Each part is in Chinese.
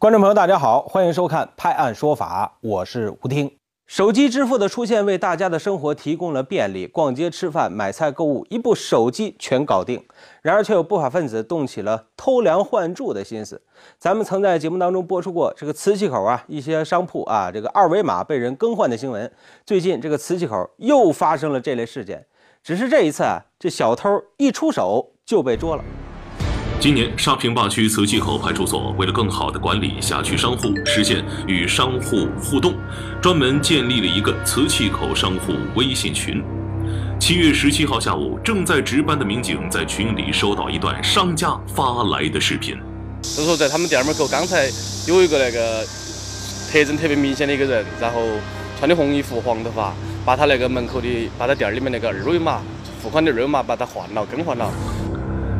观众朋友，大家好，欢迎收看《拍案说法》，我是吴听。手机支付的出现，为大家的生活提供了便利，逛街、吃饭、买菜、购物，一部手机全搞定。然而，却有不法分子动起了偷梁换柱的心思。咱们曾在节目当中播出过这个磁器口啊，一些商铺啊，这个二维码被人更换的新闻。最近，这个磁器口又发生了这类事件，只是这一次啊，这小偷一出手就被捉了。今年沙坪坝区磁器口派出所为了更好地管理辖区商户，实现与商户互动，专门建立了一个磁器口商户微信群。七月十七号下午，正在值班的民警在群里收到一段商家发来的视频。就说在他们店门口，刚才有一个那个特征特别明显的一个人，然后穿的红衣服、黄头发，把他那个门口的、把他店里面那个二维码付款的二维码把它换了、更换了。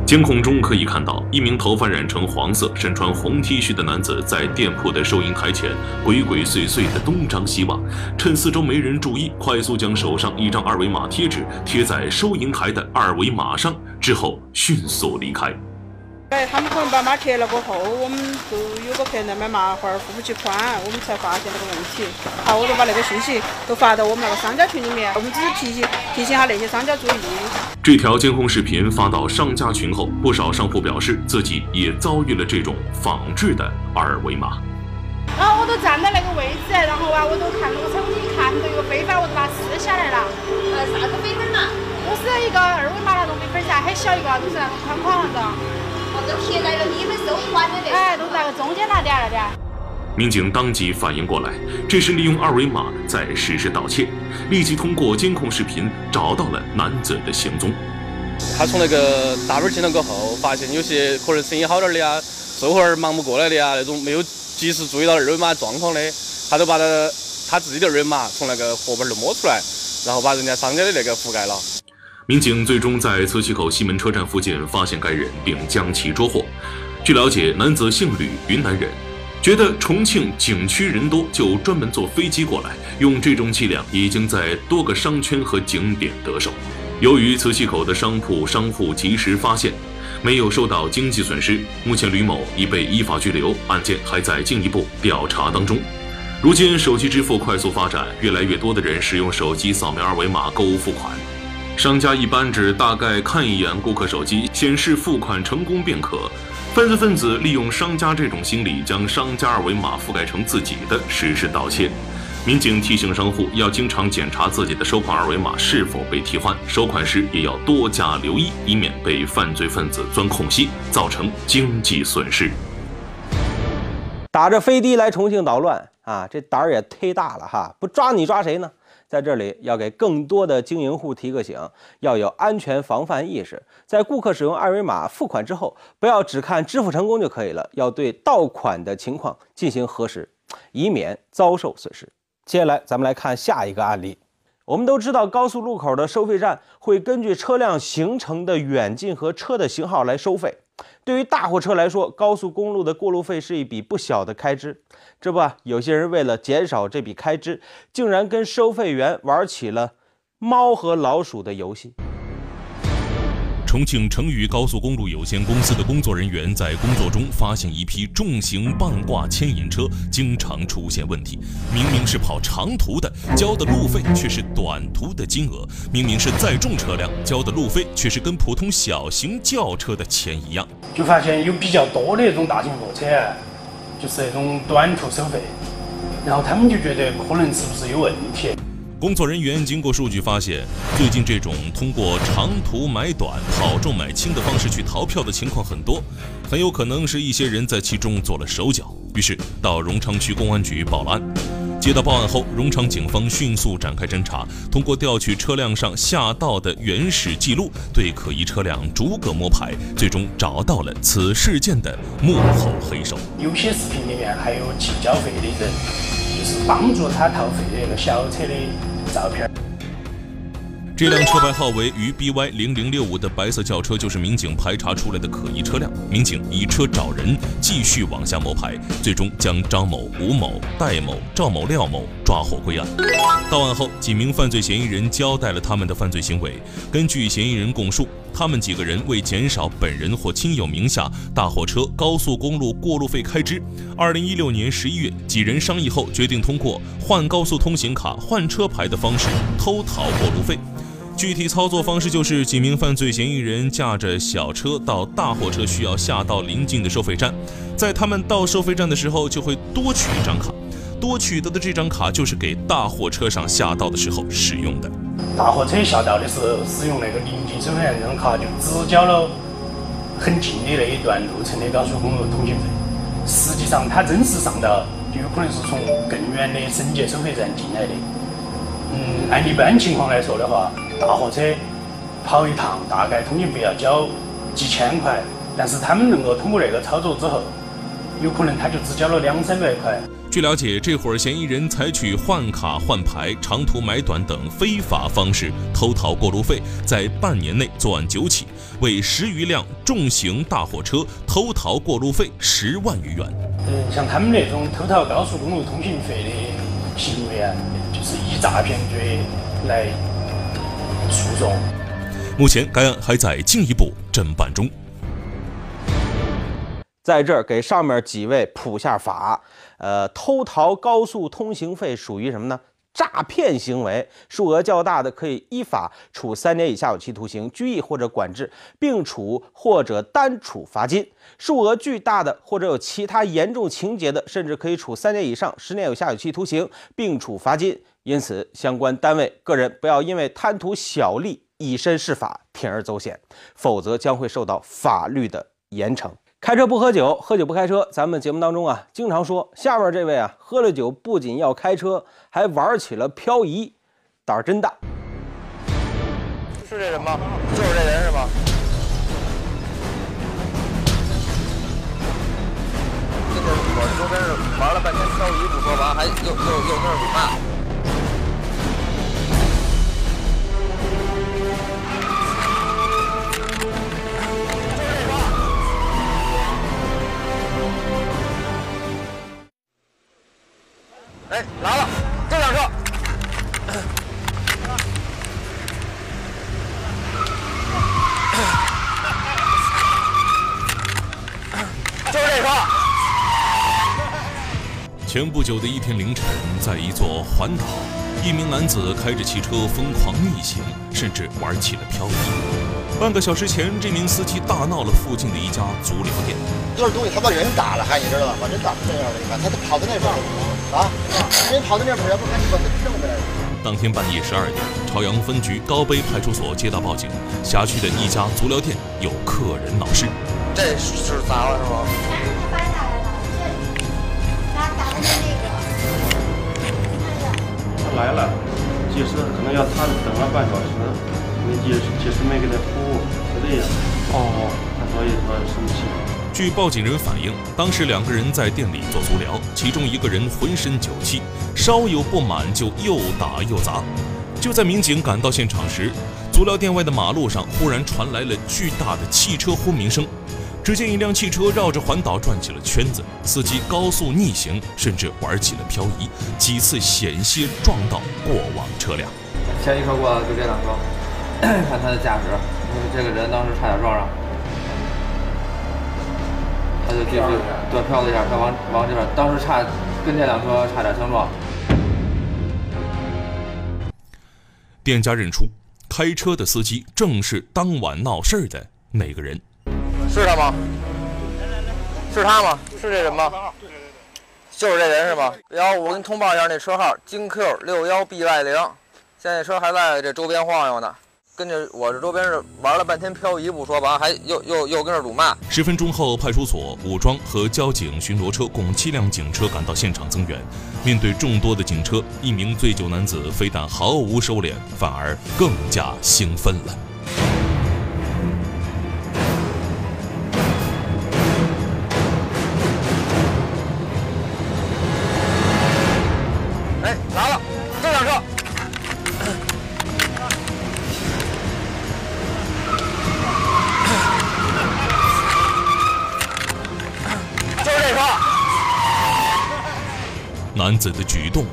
监控中可以看到，一名头发染成黄色、身穿红 T 恤的男子在店铺的收银台前鬼鬼祟祟地东张西望，趁四周没人注意，快速将手上一张二维码贴纸贴在收银台的二维码上，之后迅速离开。哎，他们可能把码贴了过后，我们就有个客人来买麻花付不起款，我们才发现这个问题。好，我就把那个信息都发到我们那个商家群里面，我们只是提醒提醒下那些商家注意。这条监控视频发到商家群后，不少商户表示自己也遭遇了这种仿制的二维码。然后我都站在那个位置，然后啊，我都看，我才我一看到一个飞板，我就把它撕下来了。呃，啥子飞粉嘛？就是一个二维码那种飞粉噻，很小一个，就是那种框框那种。都贴在了你们收款的那，哎，都在个中间那点那点。民警当即反应过来，这是利用二维码在实施盗窃，立即通过监控视频找到了男子的行踪。他从那个大门进来过后，发现有些可能生意好点的呀，这会儿忙不过来的呀，那种没有及时注意到二维码状况的，他都把他他自己的二维码从那个货本儿摸出来，然后把人家商家的那个覆盖了。民警最终在磁器口西门车站附近发现该人，并将其捉获。据了解，男子姓吕，云南人，觉得重庆景区人多，就专门坐飞机过来，用这种伎俩已经在多个商圈和景点得手。由于磁器口的商铺商户及时发现，没有受到经济损失，目前吕某已被依法拘留，案件还在进一步调查当中。如今，手机支付快速发展，越来越多的人使用手机扫描二维码购物付款。商家一般只大概看一眼顾客手机，显示付款成功便可。犯罪分子利用商家这种心理，将商家二维码覆盖成自己的，实施盗窃。民警提醒商户要经常检查自己的收款二维码是否被替换，收款时也要多加留意，以免被犯罪分子钻空隙，造成经济损失。打着飞的来重庆捣乱啊，这胆儿也忒大了哈！不抓你抓谁呢？在这里要给更多的经营户提个醒，要有安全防范意识。在顾客使用二维码付款之后，不要只看支付成功就可以了，要对到款的情况进行核实，以免遭受损失。接下来咱们来看下一个案例。我们都知道，高速路口的收费站会根据车辆行程的远近和车的型号来收费。对于大货车来说，高速公路的过路费是一笔不小的开支。这不，有些人为了减少这笔开支，竟然跟收费员玩起了猫和老鼠的游戏。重庆成渝高速公路有限公司的工作人员在工作中发现一批重型半挂牵引车经常出现问题。明明是跑长途的，交的路费却是短途的金额；明明是载重车辆，交的路费却是跟普通小型轿车的钱一样。就发现有比较多的那种大型货车，就是那种短途收费，然后他们就觉得可能是不是有问题。工作人员经过数据发现，最近这种通过长途买短、跑重买轻的方式去逃票的情况很多，很有可能是一些人在其中做了手脚。于是到荣昌区公安局报了案。接到报案后，荣昌警方迅速展开侦查，通过调取车辆上下道的原始记录，对可疑车辆逐个摸排，最终找到了此事件的幕后黑手。有些视频里面还有计交费的人，就是帮助他逃费的那个小车的。照片。这辆车牌号为渝 BY 零零六五的白色轿车，就是民警排查出来的可疑车辆。民警以车找人，继续往下摸排，最终将张某、吴某、戴某、赵某、廖某抓获归案。到案后，几名犯罪嫌疑人交代了他们的犯罪行为。根据嫌疑人供述。他们几个人为减少本人或亲友名下大货车、高速公路过路费开支，二零一六年十一月，几人商议后决定通过换高速通行卡、换车牌的方式偷逃过路费。具体操作方式就是，几名犯罪嫌疑人驾着小车到大货车需要下到临近的收费站，在他们到收费站的时候，就会多取一张卡。多取得的这张卡就是给大货车上下道的时候使用的。大货车下道的时候使用那个临近收费站这张卡，就只交了很近的那一段路程的高速公路通行费。实际上，他真实上道就有可能是从更远的省界收费站进来的。嗯，按一般情况来说的话，大货车跑一趟大概通行费要交几千块，但是他们能够通过那个操作之后，有可能他就只交了两三百块。据了解，这伙嫌疑人采取换卡、换牌、长途买短等非法方式偷逃过路费，在半年内作案九起，为十余辆重型大货车偷逃过路费十万余元。嗯，像他们那种偷逃高速公路通行费的行为啊，就是以诈骗罪来诉讼。目前该案还在进一步侦办中。在这儿给上面几位普下法。呃，偷逃高速通行费属于什么呢？诈骗行为，数额较大的可以依法处三年以下有期徒刑、拘役或者管制，并处或者单处罚金；数额巨大的或者有其他严重情节的，甚至可以处三年以上十年以下有期徒刑，并处罚金。因此，相关单位、个人不要因为贪图小利、以身试法、铤而走险，否则将会受到法律的严惩。开车不喝酒，喝酒不开车。咱们节目当中啊，经常说下面这位啊，喝了酒不仅要开车，还玩起了漂移，胆儿真大。是这人吗？就是这人是吗？这个我周边是玩了半天漂移不说完，还又又又跟那骂。前不久的一天凌晨，在一座环岛，一名男子开着汽车疯狂逆行，甚至玩起了漂移。半个小时前，这名司机大闹了附近的一家足疗店。这东西他把人打了，还你知道吧？把人打成这样了，你看他跑到那边了。啊！人跑到那边，要不赶紧把他弄回来。当天半夜十二点，朝阳分局高碑派出所接到报警，辖区的一家足疗店有客人闹事。这是咋了是吗？他来了，技师可能要他等了半小时，那技技师没给他服务，就这样。哦，他所以说生气。据报警人反映，当时两个人在店里做足疗，其中一个人浑身酒气，稍有不满就又打又砸。就在民警赶到现场时，足疗店外的马路上忽然传来了巨大的汽车轰鸣声。只见一辆汽车绕着环岛转起了圈子，司机高速逆行，甚至玩起了漂移，几次险些撞到过往车辆。前一车过来就这辆车，看他的驾驶，这个人当时差点撞上。他就继续对飘了一下，他往往这边，当时差跟这辆车差点相撞。店家认出开车的司机正是当晚闹事儿的那个人。是他吗？是他吗？是这人吗？就是这人是吗？然后我给你通报一下那车号：京 Q 六幺 BY 零，现在车还在这周边晃悠呢。跟着我这周边是玩了半天漂移不说完，还又又又跟着辱骂。十分钟后，派出所武装和交警巡逻车共七辆警车赶到现场增援。面对众多的警车，一名醉酒男子非但毫无收敛，反而更加兴奋了。子的举动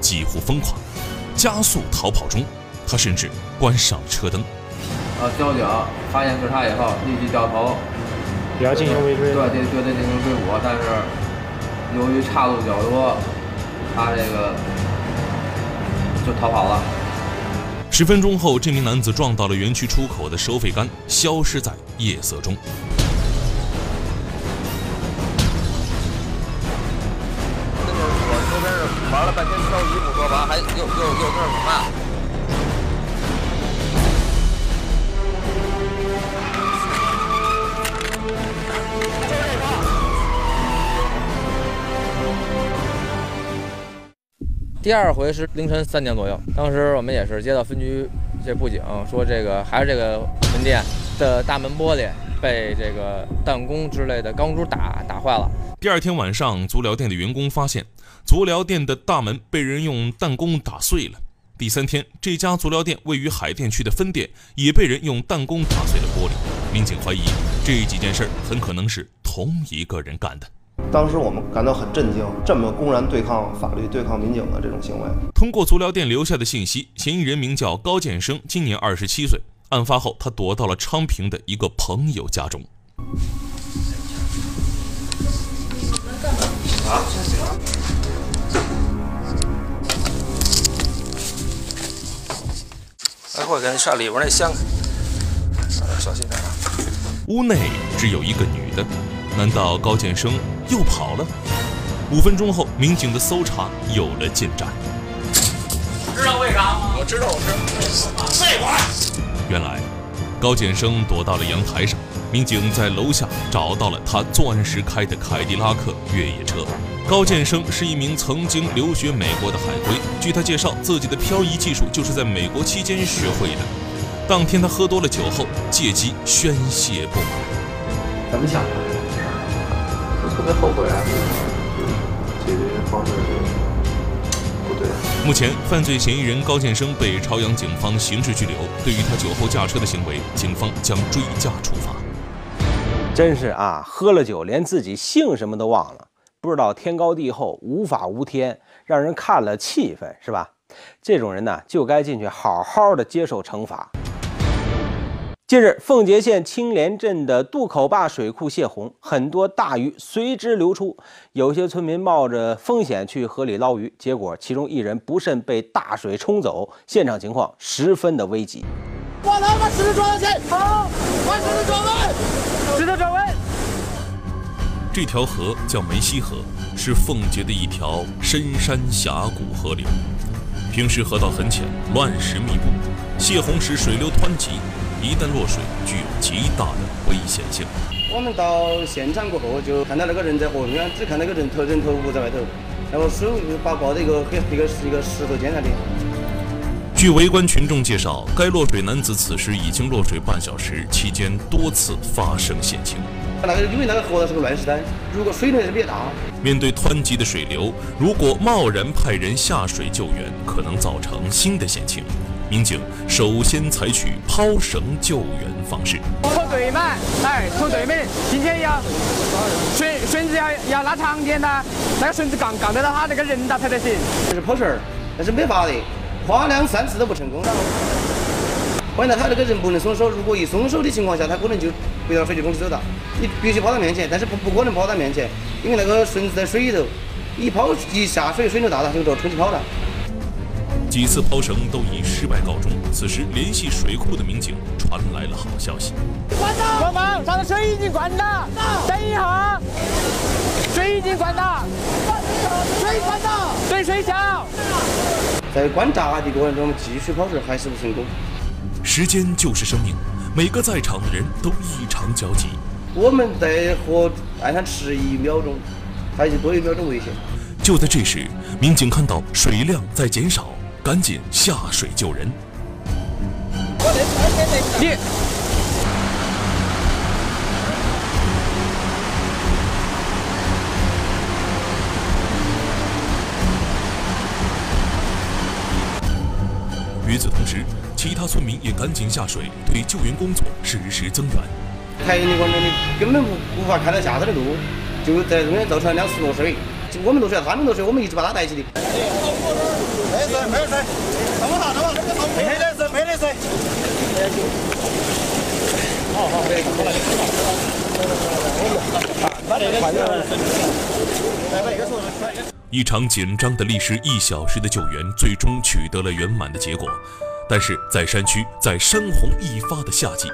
几乎疯狂，加速逃跑中，他甚至关上了车灯。啊交警发现是他以后，立即掉头，要进行围追。对，对对，进行追捕，但是由于岔路较多，他这个就逃跑了。十分钟后，这名男子撞到了园区出口的收费杆，消失在夜色中。还又又又这么慢。第二回是凌晨三点左右，当时我们也是接到分局这布警说，这个还是这个门店的大门玻璃被这个弹弓之类的钢珠打打坏了。第二天晚上，足疗店的员工发现足疗店的大门被人用弹弓打碎了。第三天，这家足疗店位于海淀区的分店也被人用弹弓打碎了玻璃。民警怀疑这几件事很可能是同一个人干的。当时我们感到很震惊，这么公然对抗法律、对抗民警的这种行为。通过足疗店留下的信息，嫌疑人名叫高建生，今年二十七岁。案发后，他躲到了昌平的一个朋友家中。待会儿给你上里边那箱，小心点啊！屋内只有一个女的。难道高建生又跑了？五分钟后，民警的搜查有了进展。知道为啥吗？我知道，我知道。废话。原来，高建生躲到了阳台上，民警在楼下找到了他作案时开的凯迪拉克越野车。高建生是一名曾经留学美国的海归，据他介绍，自己的漂移技术就是在美国期间学会的。当天他喝多了酒后，借机宣泄不满。怎么想的？我特别后悔啊！解决方式不对。目前，犯罪嫌疑人高建生被朝阳警方刑事拘留。对于他酒后驾车的行为，警方将追加处罚。真是啊，喝了酒连自己姓什么都忘了，不知道天高地厚，无法无天，让人看了气愤，是吧？这种人呢，就该进去好好的接受惩罚。近日，奉节县青莲镇的渡口坝水库泄洪，很多大鱼随之流出。有些村民冒着风险去河里捞鱼，结果其中一人不慎被大水冲走，现场情况十分的危急。把他把石头装上去，好，把石头装稳，石头装稳。这条河叫梅溪河，是奉节的一条深山峡谷河流。平时河道很浅，乱石密布，泄洪时水流湍急。一旦落水，具有极大的危险性。我们到现场过后，就看到那个人在河边，只看到个人头人头捂在外头，然后手把抱着一个黑一个一个石头尖上的。据围观群众介绍，该落水男子此时已经落水半小时，期间多次发生险情。那个因为那个河道是个乱石滩，如果水流是比较大，面对湍急的水流，如果贸然派人下水救援，可能造成新的险情。民警首先采取抛绳救援方式，拖对面，哎，拖对面，今天要绳绳子要要拉长点呐，那个绳子杠杠得到他那个人大才得行。这是抛绳儿，但是没法的，花两三次都不成功。关键他这个人不能松手，如果一松手的情况下，他可能就回到水就冲走了。你必须抛到面前，但是不不可能抛到面前，因为那个绳子在水里头，一抛一下水，水流大，了就着冲起跑了。几次抛绳都以失败告终。此时，联系水库的民警传来了好消息：关到，帮忙，咱的水已经关了。等一下，水已经关了。水关了，对水小。在关闸的过程中，继续抛绳还是不成功。时间就是生命，每个在场的人都异常焦急。我们在和岸上迟一秒钟，还是多一秒钟危险。就在这时，民警看到水量在减少。赶紧下水救人！你与此同时，其他村民也赶紧下水，对救援工作实时增援。抬一个人的根本无无法看到下头的路，就在中间造成了两次落水。我们落水，他们落水，我们一直把他带起的。没事没事，那么大那么大，没得水没得水。好好，快点快点。一场紧张的历时一小时的救援，最终取得了圆满的结果。但是在山区，在山洪一发的夏季，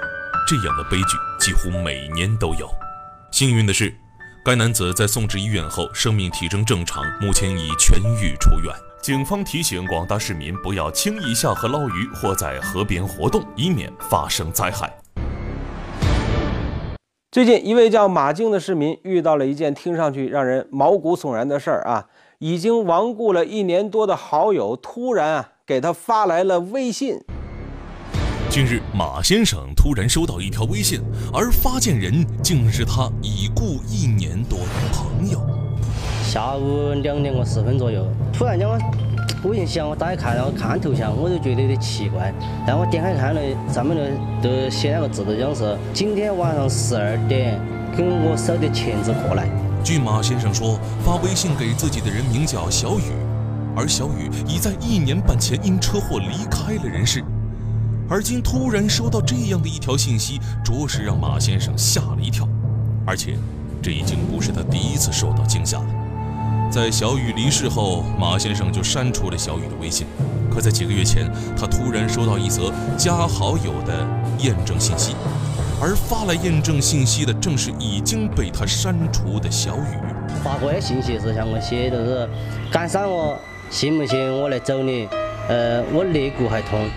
这样的悲剧几乎每年都有。幸运的是，该男子在送至医院后，生命体征正常，目前已痊愈出院。警方提醒广大市民不要轻易下河捞鱼或在河边活动，以免发生灾害。最近，一位叫马静的市民遇到了一件听上去让人毛骨悚然的事儿啊！已经亡故了一年多的好友突然啊给他发来了微信。近日，马先生突然收到一条微信，而发件人竟是他已故一年多的朋友。下午两点过十分左右，突然间我。微信响，我打开看，然后看头像，我就觉得有点奇怪。然后我点开看了，上面的都写两个字，都讲是今天晚上十二点跟我捎点钱子过来。据马先生说，发微信给自己的人名叫小雨，而小雨已在一年半前因车祸离开了人世。而今突然收到这样的一条信息，着实让马先生吓了一跳。而且，这已经不是他第一次受到惊吓了。在小雨离世后，马先生就删除了小雨的微信。可在几个月前，他突然收到一则加好友的验证信息，而发来验证信息的正是已经被他删除的小雨。发过来信息是向我写的是：敢删我，信不信我来走你？呃，我肋骨还痛。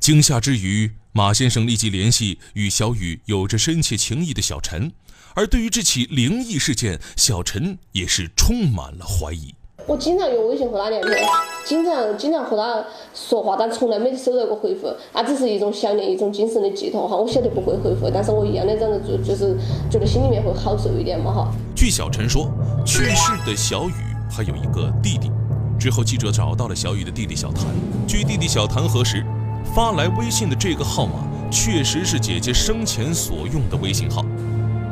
惊吓之余，马先生立即联系与小雨有着深切情谊的小陈。而对于这起灵异事件，小陈也是充满了怀疑。我经常用微信和他聊天，经常经常和他说话，但从来没收到过回复。那只是一种想念，一种精神的寄托哈。我晓得不会回复，但是我一样的这样子做，就是觉得心里面会好受一点嘛哈。据小陈说，去世的小雨还有一个弟弟。之后记者找到了小雨的弟弟小谭，据弟弟小谭核实，发来微信的这个号码确实是姐姐生前所用的微信号。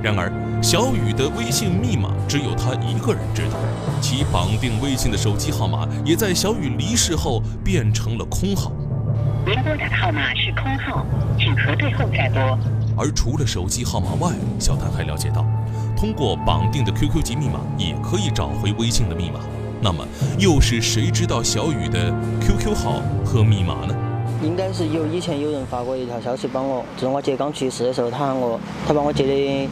然而，小雨的微信密码只有他一个人知道，其绑定微信的手机号码也在小雨离世后变成了空号。您拨打的号码是空号，请核对后再拨。而除了手机号码外，小谭还了解到，通过绑定的 QQ 级密码也可以找回微信的密码。那么，又是谁知道小雨的 QQ 号和密码呢？应该是有以前有人发过一条消息帮我，就是我姐刚去世的时候，他喊我，他把我姐的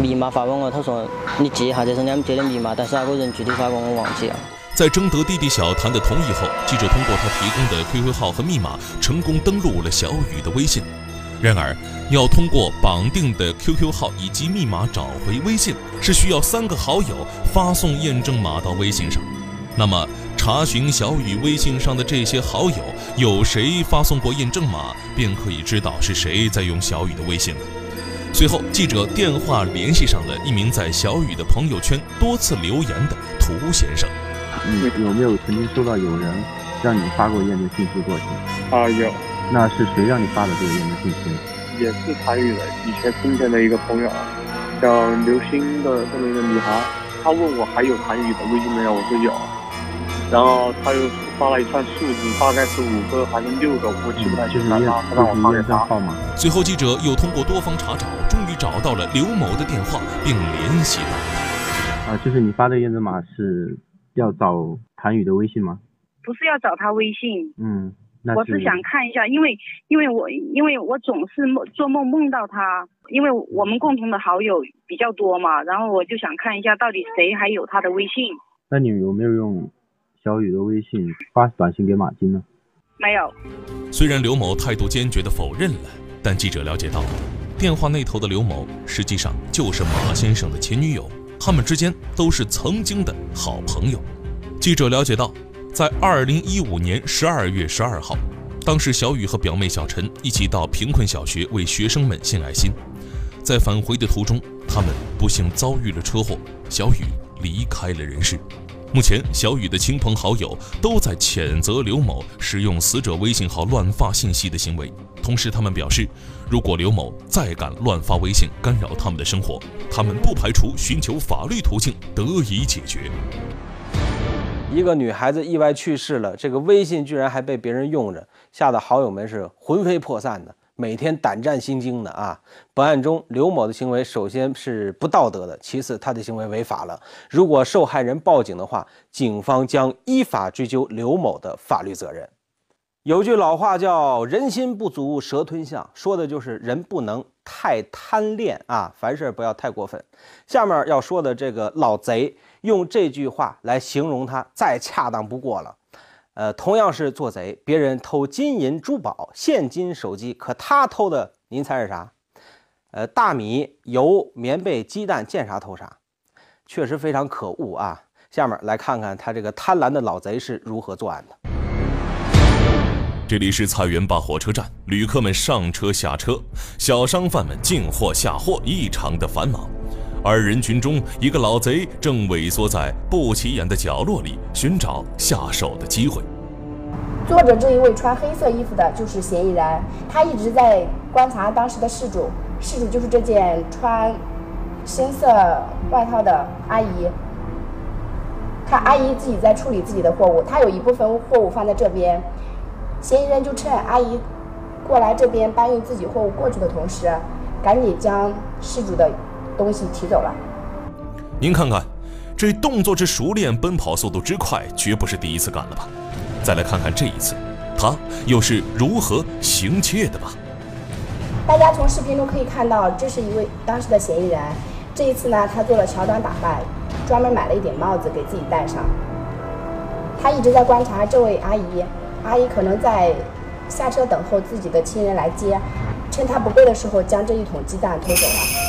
密码发给我，他说你记一下这是你们姐的密码，但是那个人具体发过我忘记了。在征得弟弟小谭的同意后，记者通过他提供的 QQ 号和密码，成功登录了小雨的微信。然而，要通过绑定的 QQ 号以及密码找回微信，是需要三个好友发送验证码到微信上。那么，查询小雨微信上的这些好友，有谁发送过验证码，便可以知道是谁在用小雨的微信了。随后，记者电话联系上了一名在小雨的朋友圈多次留言的涂先生。你有没有曾经收到有人让你发过验证信息过去？啊，有。那是谁让你发的这个验证信息？也是参与的，以前从前的一个朋友，叫刘星的这么一个女孩，她问我还有参与的微信没有，我说有。然后他又发了一串数字，大概是五个还是六个，我记不太清了。他让我发给他号码。随后，记者又通过多方查找，终于找到了刘某的电话，并联系到他。啊，就是你发的验证码是要找谭宇的微信吗？不是要找他微信。嗯，我是想看一下，因为因为我因为我总是梦做梦梦到他，因为我们共同的好友比较多嘛，然后我就想看一下到底谁还有他的微信。那你有没有用？小雨的微信发短信给马金呢？没有。虽然刘某态度坚决地否认了，但记者了解到，电话那头的刘某实际上就是马先生的前女友，他们之间都是曾经的好朋友。记者了解到，在二零一五年十二月十二号，当时小雨和表妹小陈一起到贫困小学为学生们献爱心，在返回的途中，他们不幸遭遇了车祸，小雨离开了人世。目前，小雨的亲朋好友都在谴责刘某使用死者微信号乱发信息的行为。同时，他们表示，如果刘某再敢乱发微信干扰他们的生活，他们不排除寻求法律途径得以解决。一个女孩子意外去世了，这个微信居然还被别人用着，吓得好友们是魂飞魄散的。每天胆战心惊的啊。本案中，刘某的行为首先是不道德的，其次他的行为违法了。如果受害人报警的话，警方将依法追究刘某的法律责任。有句老话叫“人心不足蛇吞象”，说的就是人不能太贪恋啊，凡事不要太过分。下面要说的这个老贼，用这句话来形容他，再恰当不过了。呃，同样是做贼，别人偷金银珠宝、现金、手机，可他偷的，您猜是啥？呃，大米、油、棉被、鸡蛋，见啥偷啥，确实非常可恶啊！下面来看看他这个贪婪的老贼是如何作案的。这里是菜园坝火车站，旅客们上车下车，小商贩们进货下货，异常的繁忙。而人群中，一个老贼正萎缩在不起眼的角落里，寻找下手的机会。坐着这一位穿黑色衣服的就是嫌疑人，他一直在观察当时的事主，事主就是这件穿深色外套的阿姨。看阿姨自己在处理自己的货物，她有一部分货物放在这边，嫌疑人就趁阿姨过来这边搬运自己货物过去的同时，赶紧将事主的。东西提走了。您看看，这动作之熟练，奔跑速度之快，绝不是第一次干了吧？再来看看这一次，他又是如何行窃的吧？大家从视频中可以看到，这是一位当时的嫌疑人。这一次呢，他做了乔装打扮，专门买了一顶帽子给自己戴上。他一直在观察这位阿姨，阿姨可能在下车等候自己的亲人来接，趁他不备的时候，将这一桶鸡蛋偷走了。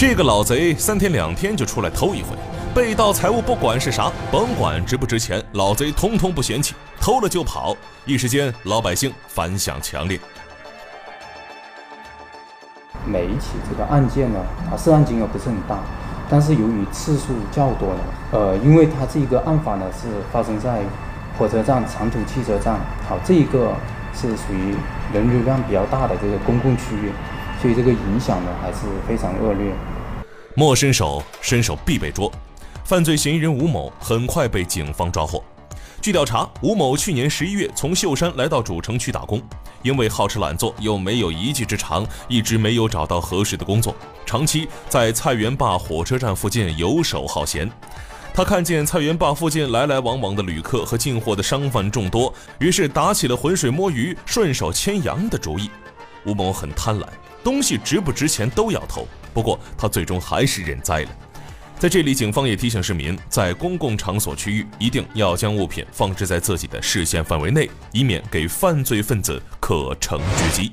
这个老贼三天两天就出来偷一回，被盗财物不管是啥，甭管值不值钱，老贼通通不嫌弃，偷了就跑。一时间，老百姓反响强烈。每一起这个案件呢，它涉案金额不是很大，但是由于次数较多呢，呃，因为它这个案发呢是发生在火车站长途汽车站，好，这一个是属于人流量比较大的这个公共区域。所以这个影响呢还是非常恶劣。莫伸手，伸手必被捉。犯罪嫌疑人吴某很快被警方抓获。据调查，吴某去年十一月从秀山来到主城区打工，因为好吃懒做又没有一技之长，一直没有找到合适的工作，长期在菜园坝火车站附近游手好闲。他看见菜园坝附近来来往往的旅客和进货的商贩众多，于是打起了浑水摸鱼、顺手牵羊的主意。吴某很贪婪。东西值不值钱都要偷，不过他最终还是认栽了。在这里，警方也提醒市民，在公共场所区域一定要将物品放置在自己的视线范围内，以免给犯罪分子可乘之机。